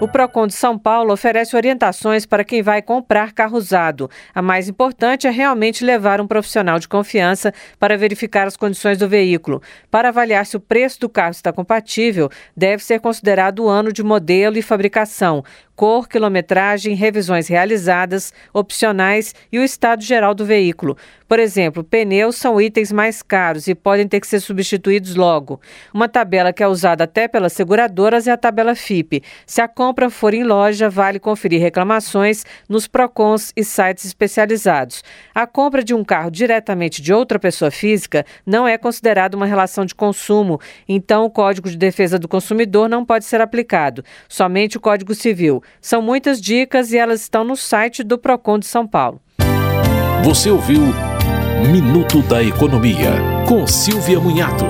O Procon de São Paulo oferece orientações para quem vai comprar carro usado. A mais importante é realmente levar um profissional de confiança para verificar as condições do veículo. Para avaliar se o preço do carro está compatível, deve ser considerado o ano de modelo e fabricação, cor, quilometragem, revisões realizadas, opcionais e o estado geral do veículo. Por exemplo, pneus são itens mais caros e podem ter que ser substituídos logo. Uma tabela que é usada até pelas seguradoras é a tabela FIP. Se a compra for em loja, vale conferir reclamações nos PROCONs e sites especializados. A compra de um carro diretamente de outra pessoa física não é considerada uma relação de consumo, então o Código de Defesa do Consumidor não pode ser aplicado, somente o Código Civil. São muitas dicas e elas estão no site do Procon de São Paulo. Você ouviu Minuto da Economia, com Silvia Munhato.